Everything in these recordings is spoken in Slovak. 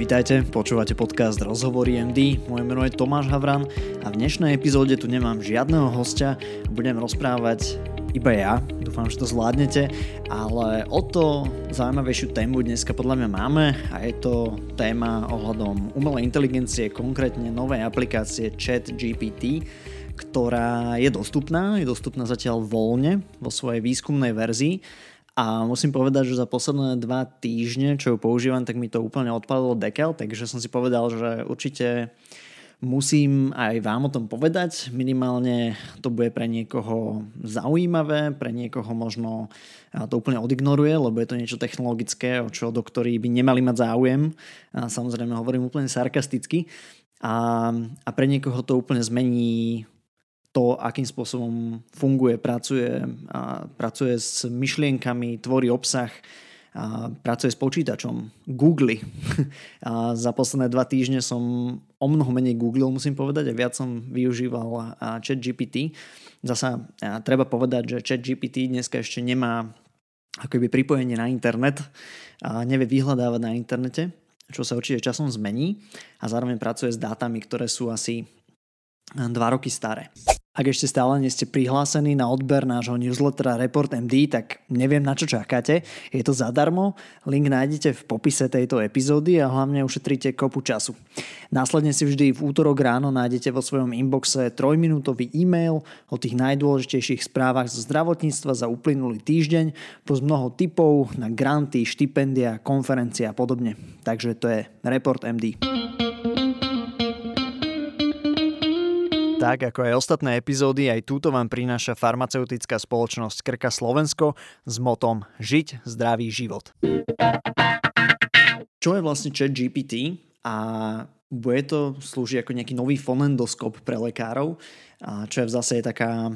Vítajte, počúvate podcast Rozhovory MD, moje meno je Tomáš Havran a v dnešnej epizóde tu nemám žiadneho hostia, budem rozprávať iba ja, dúfam, že to zvládnete, ale o to zaujímavejšiu tému dneska podľa mňa máme a je to téma ohľadom umelej inteligencie, konkrétne novej aplikácie Chat GPT, ktorá je dostupná, je dostupná zatiaľ voľne vo svojej výskumnej verzii a musím povedať, že za posledné dva týždne, čo ju používam, tak mi to úplne odpadlo dekel, takže som si povedal, že určite musím aj vám o tom povedať. Minimálne to bude pre niekoho zaujímavé, pre niekoho možno to úplne odignoruje, lebo je to niečo technologické, o čo doktori by nemali mať záujem. A samozrejme hovorím úplne sarkasticky. A, a pre niekoho to úplne zmení to, akým spôsobom funguje, pracuje, a pracuje s myšlienkami, tvorí obsah, a pracuje s počítačom. Google. A za posledné dva týždne som o mnoho menej googlil, musím povedať, a viac som využíval chat GPT. Zasa treba povedať, že chat GPT dneska ešte nemá akoby pripojenie na internet a nevie vyhľadávať na internete, čo sa určite časom zmení a zároveň pracuje s dátami, ktoré sú asi dva roky staré. Ak ešte stále nie ste prihlásení na odber nášho newslettera Report MD, tak neviem na čo čakáte. Je to zadarmo, link nájdete v popise tejto epizódy a hlavne ušetríte kopu času. Následne si vždy v útorok ráno nájdete vo svojom inboxe trojminútový e-mail o tých najdôležitejších správach zo zdravotníctva za uplynulý týždeň, plus mnoho tipov na granty, štipendia, konferencie a podobne. Takže to je Report MD. Tak ako aj ostatné epizódy, aj túto vám prináša farmaceutická spoločnosť Krka Slovensko s motom Žiť zdravý život. Čo je vlastne chat GPT a bude to slúžiť ako nejaký nový fonendoskop pre lekárov, čo je zase taká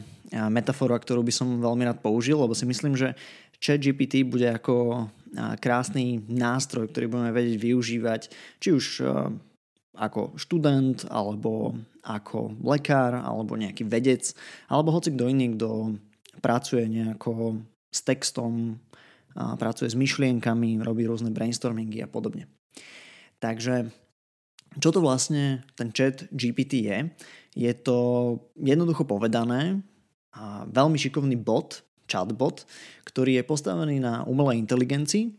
metafora, ktorú by som veľmi rád použil, lebo si myslím, že chat GPT bude ako krásny nástroj, ktorý budeme vedieť využívať, či už ako študent, alebo ako lekár, alebo nejaký vedec, alebo hoci kto iný, kto pracuje nejako s textom, a pracuje s myšlienkami, robí rôzne brainstormingy a podobne. Takže čo to vlastne ten chat GPT je? Je to jednoducho povedané a veľmi šikovný bot, chatbot, ktorý je postavený na umelej inteligencii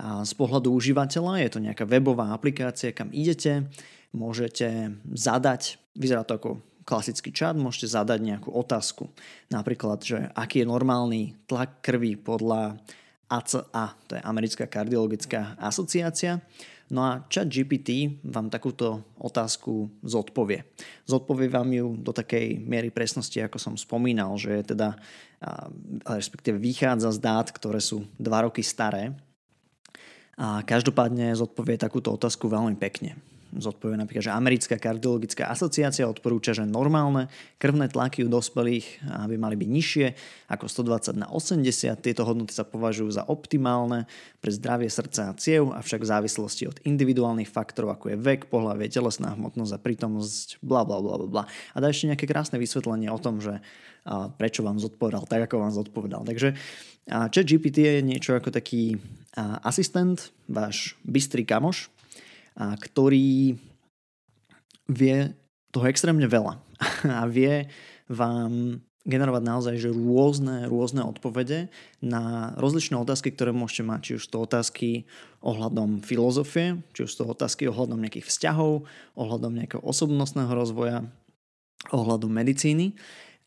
z pohľadu užívateľa je to nejaká webová aplikácia, kam idete, môžete zadať, vyzerá to ako klasický čat, môžete zadať nejakú otázku. Napríklad, že aký je normálny tlak krvi podľa ACA, to je Americká kardiologická asociácia. No a chat GPT vám takúto otázku zodpovie. Zodpovie vám ju do takej miery presnosti, ako som spomínal, že je teda, respektíve vychádza z dát, ktoré sú 2 roky staré, a každopádne zodpovie takúto otázku veľmi pekne. Zodpovie napríklad, že Americká kardiologická asociácia odporúča, že normálne krvné tlaky u dospelých aby mali byť nižšie ako 120 na 80. Tieto hodnoty sa považujú za optimálne pre zdravie srdca a ciev, avšak v závislosti od individuálnych faktorov, ako je vek, pohľavie, telesná hmotnosť a prítomnosť, bla bla bla bla. A dá ešte nejaké krásne vysvetlenie o tom, že prečo vám zodpovedal tak, ako vám zodpovedal. Takže chat GPT je niečo ako taký asistent, váš bystrý kamoš, ktorý vie toho extrémne veľa a vie vám generovať naozaj že rôzne, rôzne odpovede na rozličné otázky, ktoré môžete mať. Či už to otázky ohľadom filozofie, či už to otázky ohľadom nejakých vzťahov, ohľadom nejakého osobnostného rozvoja, ohľadom medicíny.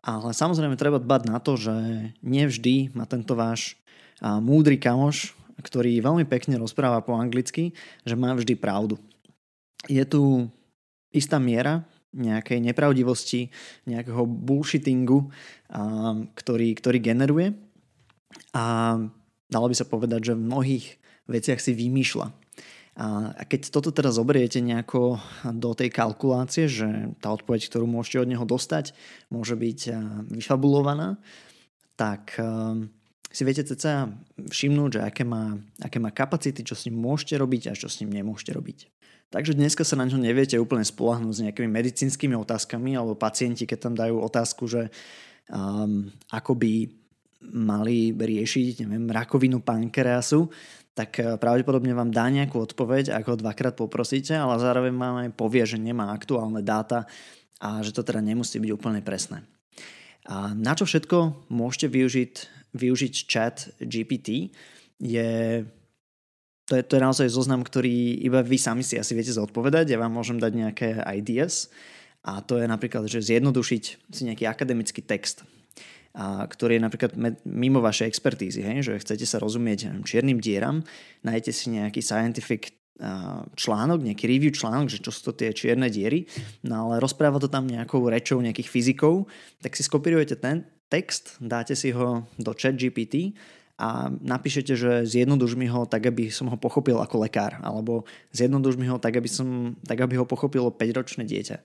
Ale samozrejme treba dbať na to, že nevždy má tento váš múdry kamoš ktorý veľmi pekne rozpráva po anglicky, že má vždy pravdu. Je tu istá miera nejakej nepravdivosti, nejakého bullshittingu, ktorý, ktorý generuje a dalo by sa povedať, že v mnohých veciach si vymýšľa. A keď toto teraz zoberiete nejako do tej kalkulácie, že tá odpoveď, ktorú môžete od neho dostať, môže byť vyfabulovaná, tak si viete ceca všimnúť, že aké má, aké má kapacity, čo s ním môžete robiť a čo s ním nemôžete robiť. Takže dneska sa na ňo neviete úplne spolahnúť s nejakými medicínskymi otázkami, alebo pacienti, keď tam dajú otázku, že um, ako by mali riešiť neviem, rakovinu pankreasu, tak eh, pravdepodobne vám dá nejakú odpoveď, ak ho dvakrát poprosíte, ale zároveň vám aj povie, že nemá aktuálne dáta a že to teda nemusí byť úplne presné. A na čo všetko môžete využiť, využiť chat GPT je to je, to je naozaj zoznam, ktorý iba vy sami si asi viete zodpovedať. Ja vám môžem dať nejaké ideas a to je napríklad, že zjednodušiť si nejaký akademický text a ktorý je napríklad mimo vašej expertízy, hej? že chcete sa rozumieť neviem, čiernym dieram, nájdete si nejaký scientific článok, nejaký review článok, že čo sú to tie čierne diery, no ale rozpráva to tam nejakou rečou nejakých fyzikov, tak si skopírujete ten text, dáte si ho do chat GPT a napíšete, že zjednoduš mi ho tak, aby som ho pochopil ako lekár, alebo zjednoduš mi ho tak, aby, som, tak, aby ho pochopilo 5-ročné dieťa.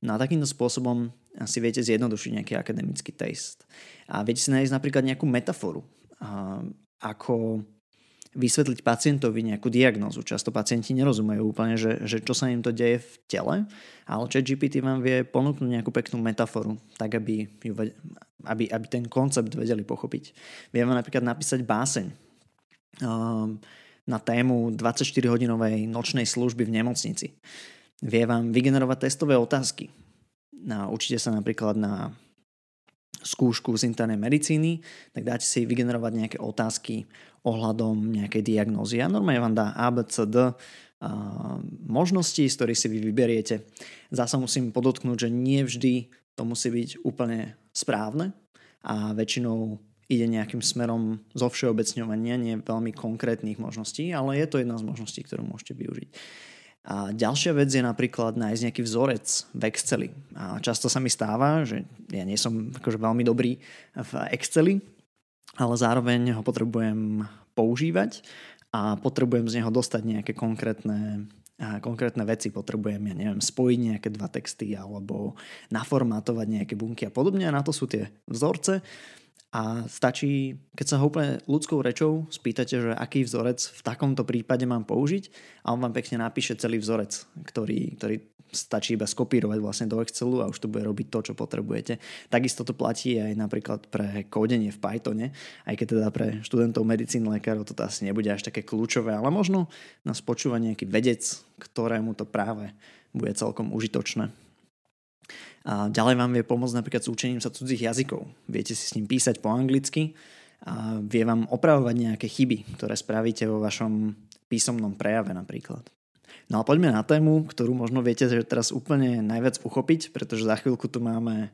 No a takýmto spôsobom si viete zjednodušiť nejaký akademický test. A viete si nájsť napríklad nejakú metaforu, ako vysvetliť pacientovi nejakú diagnózu. Často pacienti nerozumejú úplne, že, že čo sa im to deje v tele, ale chat GPT vám vie ponúknuť nejakú peknú metaforu, tak aby, ju, aby, aby ten koncept vedeli pochopiť. Vie vám napríklad napísať báseň um, na tému 24-hodinovej nočnej služby v nemocnici. Vie vám vygenerovať testové otázky. No, určite sa napríklad na skúšku z internej medicíny, tak dáte si vygenerovať nejaké otázky ohľadom nejakej diagnózy. A normálne vám dá A, B, C, z ktorých si vy vyberiete. Zasa musím podotknúť, že nie vždy to musí byť úplne správne a väčšinou ide nejakým smerom zo všeobecňovania, nie veľmi konkrétnych možností, ale je to jedna z možností, ktorú môžete využiť. A ďalšia vec je napríklad nájsť nejaký vzorec v Exceli. A často sa mi stáva, že ja nie som akože veľmi dobrý v Exceli, ale zároveň ho potrebujem používať a potrebujem z neho dostať nejaké konkrétne konkrétne veci. Potrebujem, ja neviem, spojiť nejaké dva texty alebo naformátovať nejaké bunky a podobne. A na to sú tie vzorce a stačí, keď sa ho úplne ľudskou rečou spýtate, že aký vzorec v takomto prípade mám použiť a on vám pekne napíše celý vzorec, ktorý, ktorý stačí iba skopírovať vlastne do Excelu a už to bude robiť to, čo potrebujete. Takisto to platí aj napríklad pre kódenie v Pythone, aj keď teda pre študentov medicín, lekárov toto asi nebude až také kľúčové, ale možno nás počúva nejaký vedec, ktorému to práve bude celkom užitočné. A ďalej vám vie pomôcť napríklad s učením sa cudzích jazykov. Viete si s ním písať po anglicky a vie vám opravovať nejaké chyby, ktoré spravíte vo vašom písomnom prejave napríklad. No a poďme na tému, ktorú možno viete, že teraz úplne najviac uchopiť, pretože za chvíľku tu máme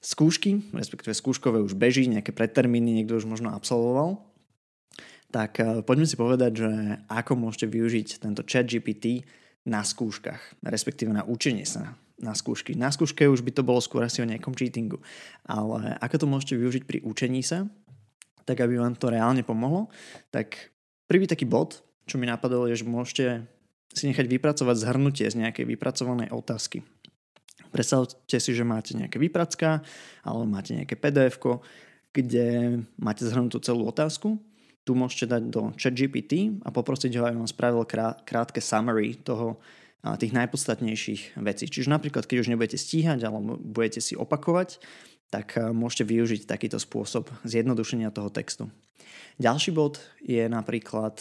skúšky, respektíve skúškové už beží, nejaké predtermíny niekto už možno absolvoval. Tak eh, poďme si povedať, že ako môžete využiť tento chat GPT na skúškach, respektíve na učenie sa na skúšky. Na skúške už by to bolo skôr asi o nejakom cheatingu. Ale ako to môžete využiť pri učení sa, tak aby vám to reálne pomohlo, tak prvý taký bod, čo mi napadol, je, že môžete si nechať vypracovať zhrnutie z nejakej vypracovanej otázky. Predstavte si, že máte nejaké výpracka alebo máte nejaké pdf kde máte zhrnutú celú otázku. Tu môžete dať do ChatGPT a poprosiť ho, aby vám spravil krátke summary toho, tých najpodstatnejších vecí. Čiže napríklad, keď už nebudete stíhať alebo budete si opakovať, tak eh, môžete využiť takýto spôsob zjednodušenia toho textu. Ďalší bod je napríklad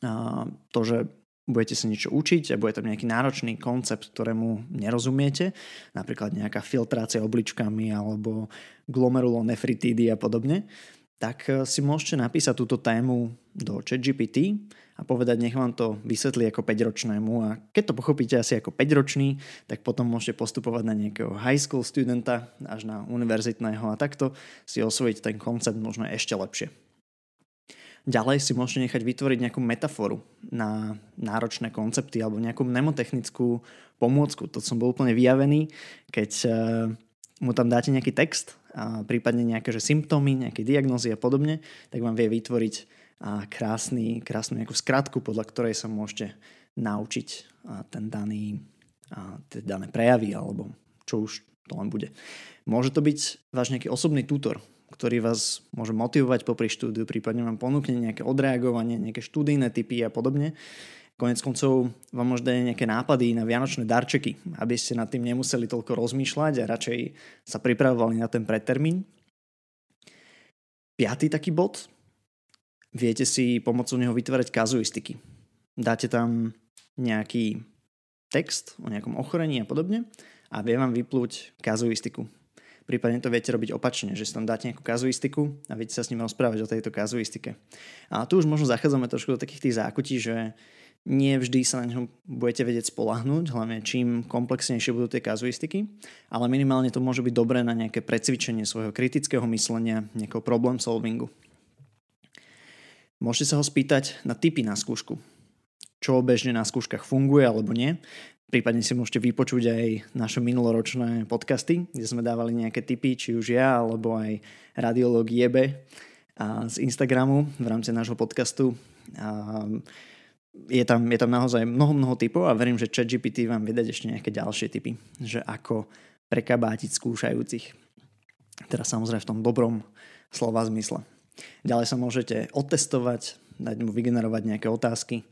eh, to, že budete sa niečo učiť a bude tam nejaký náročný koncept, ktorému nerozumiete, napríklad nejaká filtrácia obličkami alebo glomerulonefritídy a podobne, tak eh, si môžete napísať túto tému do ChatGPT a povedať, nech vám to vysvetlí ako 5-ročnému a keď to pochopíte asi ako 5-ročný, tak potom môžete postupovať na nejakého high school studenta až na univerzitného a takto si osvojiť ten koncept možno ešte lepšie. Ďalej si môžete nechať vytvoriť nejakú metaforu na náročné koncepty alebo nejakú mnemotechnickú pomôcku. To som bol úplne vyjavený, keď eh, mu tam dáte nejaký text, a prípadne nejaké že symptómy, nejaké diagnózy a podobne, tak vám vie vytvoriť a krásny, krásnu nejakú skratku, podľa ktorej sa môžete naučiť ten daný, tie dané prejavy alebo čo už to len bude. Môže to byť váš nejaký osobný tutor, ktorý vás môže motivovať popri štúdiu, prípadne vám ponúkne nejaké odreagovanie, nejaké študijné typy a podobne. Konec koncov vám môže dať nejaké nápady na vianočné darčeky, aby ste nad tým nemuseli toľko rozmýšľať a radšej sa pripravovali na ten predtermín. Piatý taký bod viete si pomocou neho vytvárať kazuistiky. Dáte tam nejaký text o nejakom ochorení a podobne a vie vám vyplúť kazuistiku. Prípadne to viete robiť opačne, že si tam dáte nejakú kazuistiku a viete sa s ním rozprávať o tejto kazuistike. A tu už možno zachádzame trošku do takých tých zákutí, že nie vždy sa na ňom budete vedieť spolahnúť, hlavne čím komplexnejšie budú tie kazuistiky, ale minimálne to môže byť dobré na nejaké precvičenie svojho kritického myslenia, nejakého problem solvingu. Môžete sa ho spýtať na typy na skúšku. Čo bežne na skúškach funguje alebo nie. Prípadne si môžete vypočuť aj naše minuloročné podcasty, kde sme dávali nejaké typy, či už ja, alebo aj radiológ Jebe a z Instagramu v rámci nášho podcastu. A je tam, je tam naozaj mnoho, mnoho typov a verím, že ChatGPT vám vydať ešte nejaké ďalšie typy, že ako prekabátiť skúšajúcich. Teda samozrejme v tom dobrom slova zmysle. Ďalej sa môžete otestovať, dať mu vygenerovať nejaké otázky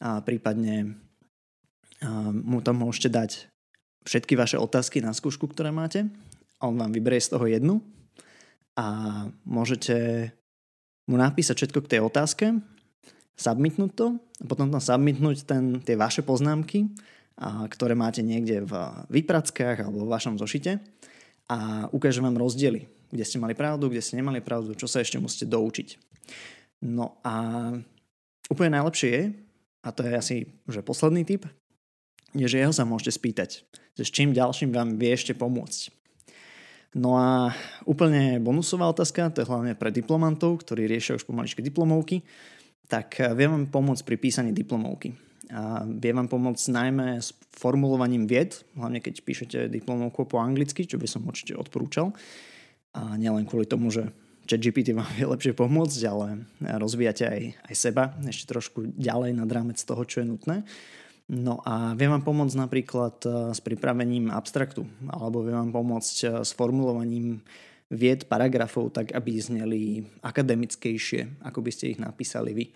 a prípadne mu tam môžete dať všetky vaše otázky na skúšku, ktoré máte. On vám vyberie z toho jednu a môžete mu napísať všetko k tej otázke submitnúť to a potom tam submitnúť ten, tie vaše poznámky, a, ktoré máte niekde v výprackách alebo v vašom zošite a ukáže vám rozdiely, kde ste mali pravdu, kde ste nemali pravdu, čo sa ešte musíte doučiť. No a úplne najlepšie je, a to je asi že posledný tip, je, že jeho sa môžete spýtať, že s čím ďalším vám vie ešte pomôcť. No a úplne bonusová otázka, to je hlavne pre diplomantov, ktorí riešia už pomaličky diplomovky, tak viem vám pomôcť pri písaní diplomovky. A viem vám pomôcť najmä s formulovaním vied, hlavne keď píšete diplomovku po anglicky, čo by som určite odporúčal. A nielen kvôli tomu, že ChatGPT vám vie lepšie pomôcť, ale rozvíjate aj, aj seba ešte trošku ďalej nad rámec toho, čo je nutné. No a viem vám pomôcť napríklad eh, s pripravením abstraktu, alebo viem vám pomôcť eh, s formulovaním vied paragrafov tak, aby zneli akademickejšie, ako by ste ich napísali vy.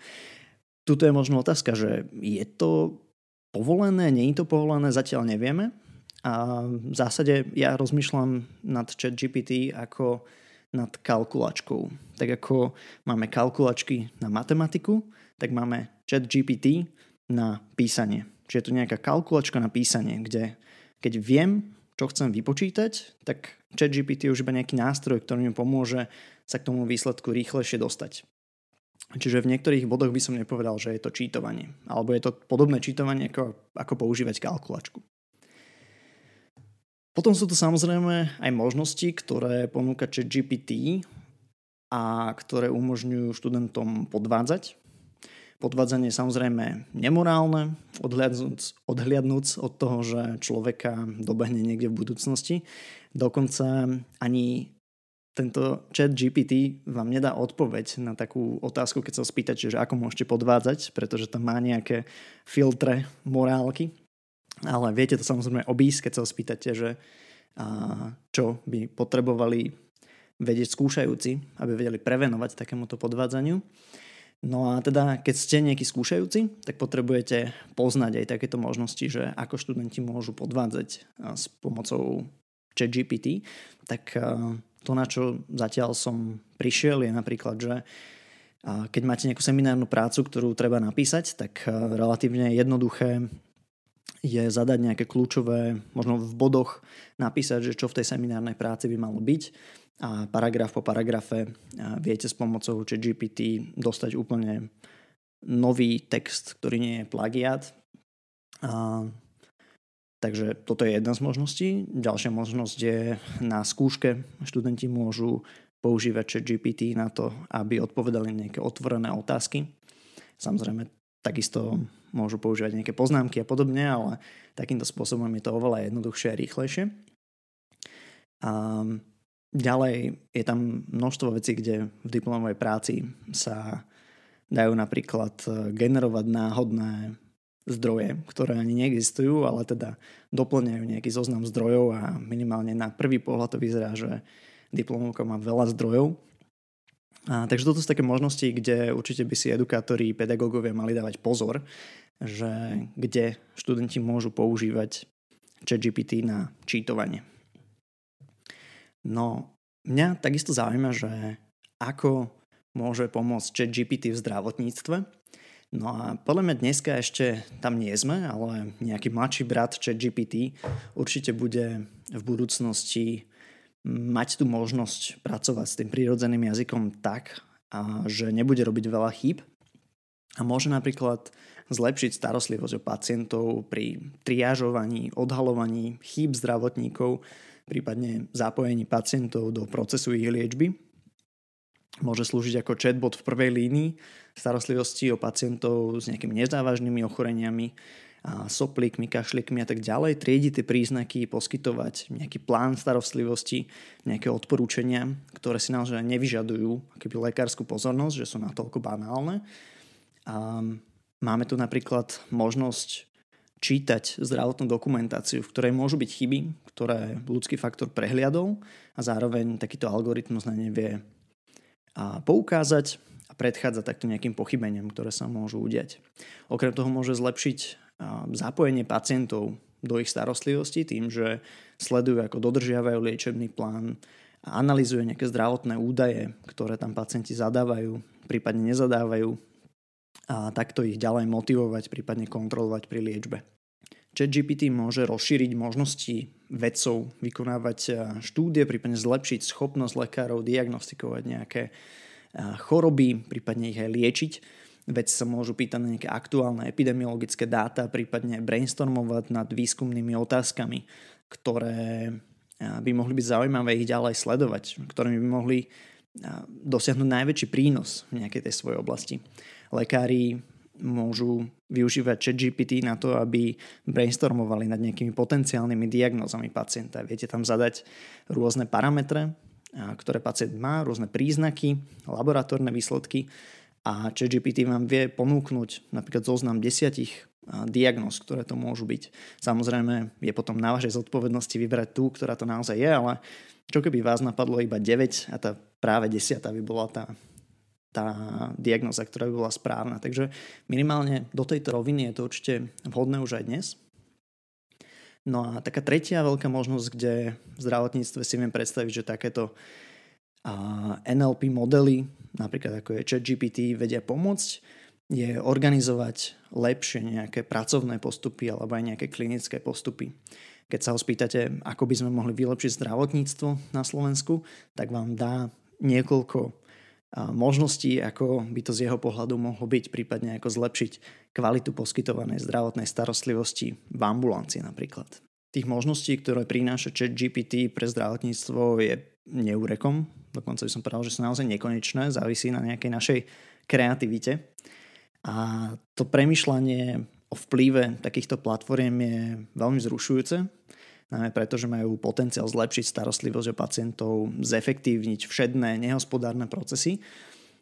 Tuto je možno otázka, že je to povolené, nie je to povolené, zatiaľ nevieme. A v zásade ja rozmýšľam nad chat GPT ako nad kalkulačkou. Tak ako máme kalkulačky na matematiku, tak máme chat GPT na písanie. Čiže je to nejaká kalkulačka na písanie, kde keď viem, čo chcem vypočítať, tak ChatGPT je už iba nejaký nástroj, ktorý mi pomôže sa k tomu výsledku rýchlejšie dostať. Čiže v niektorých bodoch by som nepovedal, že je to čítovanie. Alebo je to podobné čítovanie, ako, ako používať kalkulačku. Potom sú tu samozrejme aj možnosti, ktoré ponúka ChatGPT a ktoré umožňujú študentom podvádzať. Podvádzanie je samozrejme nemorálne, odhliadnúc, odhliadnúc od toho, že človeka dobehne niekde v budúcnosti. Dokonca ani tento chat GPT vám nedá odpoveď na takú otázku, keď sa spýtate, že ako môžete podvádzať, pretože tam má nejaké filtre morálky. Ale viete to samozrejme obísť, keď sa spýtate, že a, čo by potrebovali vedieť skúšajúci, aby vedeli prevenovať takémuto podvádzaniu. No a teda, keď ste nejaký skúšajúci, tak potrebujete poznať aj takéto možnosti, že ako študenti môžu podvádzať s pomocou ChatGPT. Tak to, na čo zatiaľ som prišiel, je napríklad, že keď máte nejakú seminárnu prácu, ktorú treba napísať, tak relatívne jednoduché je zadať nejaké kľúčové, možno v bodoch napísať, že čo v tej seminárnej práci by malo byť a paragraf po paragrafe viete s pomocou GPT dostať úplne nový text, ktorý nie je plagiat. A, takže toto je jedna z možností. Ďalšia možnosť je na skúške študenti môžu používať GPT na to, aby odpovedali nejaké otvorené otázky. Samozrejme, takisto môžu používať nejaké poznámky a podobne, ale takýmto spôsobom je to oveľa jednoduchšie a rýchlejšie. A Ďalej je tam množstvo vecí, kde v diplomovej práci sa dajú napríklad e, generovať náhodné zdroje, ktoré ani neexistujú, ale teda doplňajú nejaký zoznam zdrojov a minimálne na prvý pohľad to vyzerá, že diplomovka má veľa zdrojov. A, takže toto sú také možnosti, kde určite by si edukátori, pedagógovia mali dávať pozor, že kde študenti môžu používať ChatGPT na čítovanie. No, mňa takisto zaujíma, že ako môže pomôcť chat GPT v zdravotníctve. No a podľa mňa dneska ešte tam nie sme, ale nejaký mladší brat chat GPT určite bude v budúcnosti mať tú možnosť pracovať s tým prírodzeným jazykom tak, a že nebude robiť veľa chýb a môže napríklad zlepšiť starostlivosť o pacientov pri triážovaní, odhalovaní chýb zdravotníkov, prípadne zapojení pacientov do procesu ich liečby. Môže slúžiť ako chatbot v prvej línii starostlivosti o pacientov s nejakými nezávažnými ochoreniami, soplíkmi, kašlikmi a tak ďalej, triediť tie príznaky, poskytovať nejaký plán starostlivosti, nejaké odporúčania, ktoré si naozaj nevyžadujú keby lekárskú pozornosť, že sú natoľko banálne. A máme tu napríklad možnosť čítať zdravotnú dokumentáciu, v ktorej môžu byť chyby, ktoré ľudský faktor prehliadol a zároveň takýto algoritmus na ne vie poukázať a predchádzať takto nejakým pochybeniam, ktoré sa môžu udiať. Okrem toho môže zlepšiť zapojenie pacientov do ich starostlivosti tým, že sledujú, ako dodržiavajú liečebný plán a analýzuje nejaké zdravotné údaje, ktoré tam pacienti zadávajú, prípadne nezadávajú a takto ich ďalej motivovať, prípadne kontrolovať pri liečbe. ChatGPT môže rozšíriť možnosti vedcov vykonávať štúdie, prípadne zlepšiť schopnosť lekárov diagnostikovať nejaké choroby, prípadne ich aj liečiť Veci sa môžu pýtať na nejaké aktuálne epidemiologické dáta, prípadne brainstormovať nad výskumnými otázkami, ktoré by mohli byť zaujímavé ich ďalej sledovať, ktorými by mohli dosiahnuť najväčší prínos v nejakej tej svojej oblasti. Lekári môžu využívať chat GPT na to, aby brainstormovali nad nejakými potenciálnymi diagnózami pacienta. Viete tam zadať rôzne parametre, ktoré pacient má, rôzne príznaky, laboratórne výsledky a ChatGPT vám vie ponúknuť napríklad zoznam desiatich diagnóz, ktoré to môžu byť. Samozrejme je potom na vašej zodpovednosti vybrať tú, ktorá to naozaj je, ale čo keby vás napadlo iba 9 a tá práve 10 by bola tá, tá diagnoza, ktorá by bola správna. Takže minimálne do tejto roviny je to určite vhodné už aj dnes. No a taká tretia veľká možnosť, kde v zdravotníctve si viem predstaviť, že takéto NLP modely napríklad ako je ChatGPT, vedia pomôcť, je organizovať lepšie nejaké pracovné postupy alebo aj nejaké klinické postupy. Keď sa ho spýtate, ako by sme mohli vylepšiť zdravotníctvo na Slovensku, tak vám dá niekoľko možností, ako by to z jeho pohľadu mohlo byť, prípadne ako zlepšiť kvalitu poskytovanej zdravotnej starostlivosti v ambulancii napríklad. Tých možností, ktoré prináša chat GPT pre zdravotníctvo je neúrekom. Dokonca by som povedal, že sú naozaj nekonečné, závisí na nejakej našej kreativite. A to premyšľanie o vplyve takýchto platform je veľmi zrušujúce, najmä preto, že majú potenciál zlepšiť starostlivosť o pacientov, zefektívniť všedné nehospodárne procesy.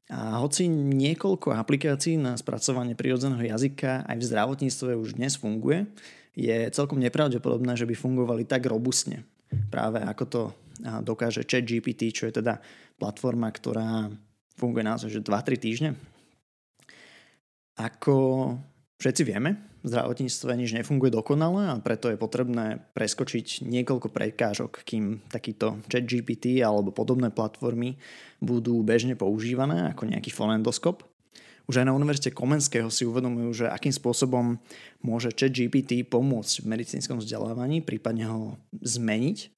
A hoci niekoľko aplikácií na spracovanie prírodzeného jazyka aj v zdravotníctve už dnes funguje, je celkom nepravdepodobné, že by fungovali tak robustne. Práve ako to dokáže ChatGPT, čo je teda platforma, ktorá funguje naozaj že 2-3 týždne. Ako všetci vieme, v zdravotníctve nič nefunguje dokonale a preto je potrebné preskočiť niekoľko prekážok, kým takýto ChatGPT alebo podobné platformy budú bežne používané ako nejaký fonendoskop. Už aj na Univerzite Komenského si uvedomujú, že akým spôsobom môže ChatGPT pomôcť v medicínskom vzdelávaní, prípadne ho zmeniť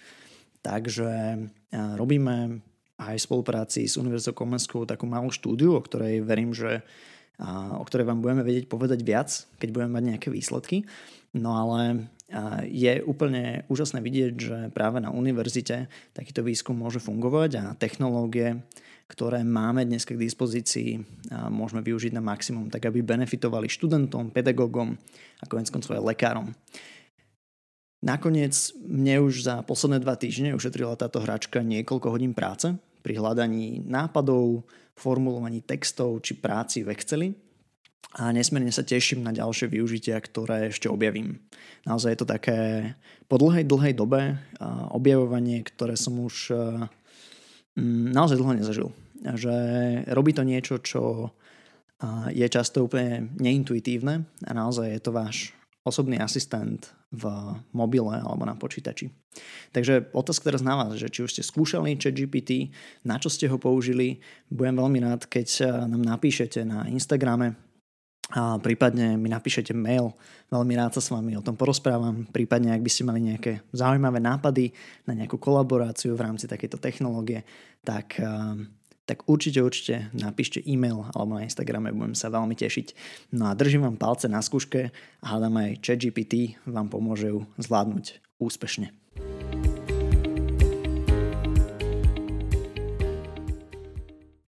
Takže robíme aj v spolupráci s Univerzitou Komenskou takú malú štúdiu, o ktorej verím, že o ktorej vám budeme vedieť povedať viac, keď budeme mať nejaké výsledky. No ale je úplne úžasné vidieť, že práve na univerzite takýto výskum môže fungovať a technológie, ktoré máme dnes k dispozícii, môžeme využiť na maximum, tak aby benefitovali študentom, pedagógom a konec koncov aj lekárom. Nakoniec mne už za posledné dva týždne ušetrila táto hračka niekoľko hodín práce pri hľadaní nápadov, formulovaní textov či práci v Exceli a nesmierne sa teším na ďalšie využitia, ktoré ešte objavím. Naozaj je to také po dlhej, dlhej dobe objavovanie, ktoré som už mm, naozaj dlho nezažil. Že robí to niečo, čo je často úplne neintuitívne a naozaj je to váš osobný asistent v mobile alebo na počítači. Takže otázka teraz na vás, že či už ste skúšali ChatGPT, na čo ste ho použili, budem veľmi rád, keď nám napíšete na Instagrame a prípadne mi napíšete mail, veľmi rád sa s vami o tom porozprávam, prípadne ak by ste mali nejaké zaujímavé nápady na nejakú kolaboráciu v rámci takejto technológie, tak tak určite, určite napíšte e-mail alebo na Instagrame, budem sa veľmi tešiť. No a držím vám palce na skúške a hádam aj ChatGPT vám pomôže ju zvládnuť úspešne.